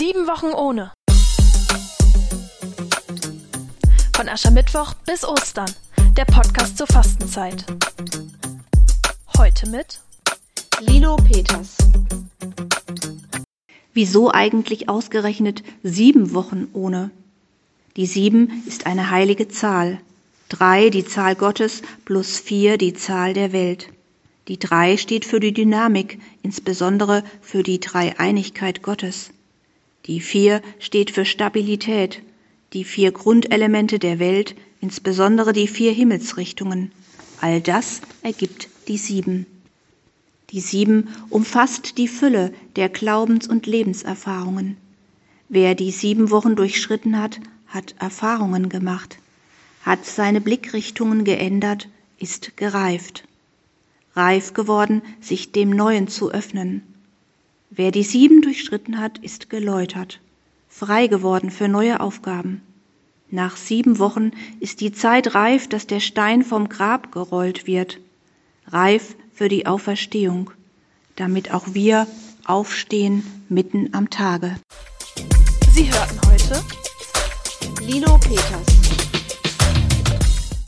Sieben Wochen ohne. Von Aschermittwoch bis Ostern. Der Podcast zur Fastenzeit. Heute mit Lino Peters. Wieso eigentlich ausgerechnet sieben Wochen ohne? Die sieben ist eine heilige Zahl. Drei die Zahl Gottes plus vier die Zahl der Welt. Die drei steht für die Dynamik, insbesondere für die Dreieinigkeit Gottes. Die vier steht für Stabilität, die vier Grundelemente der Welt, insbesondere die vier Himmelsrichtungen. All das ergibt die sieben. Die sieben umfasst die Fülle der Glaubens- und Lebenserfahrungen. Wer die sieben Wochen durchschritten hat, hat Erfahrungen gemacht, hat seine Blickrichtungen geändert, ist gereift. Reif geworden, sich dem Neuen zu öffnen. Wer die sieben durchschritten hat, ist geläutert, frei geworden für neue Aufgaben. Nach sieben Wochen ist die Zeit reif, dass der Stein vom Grab gerollt wird, reif für die Auferstehung, damit auch wir aufstehen mitten am Tage. Sie hörten heute Lino Peters.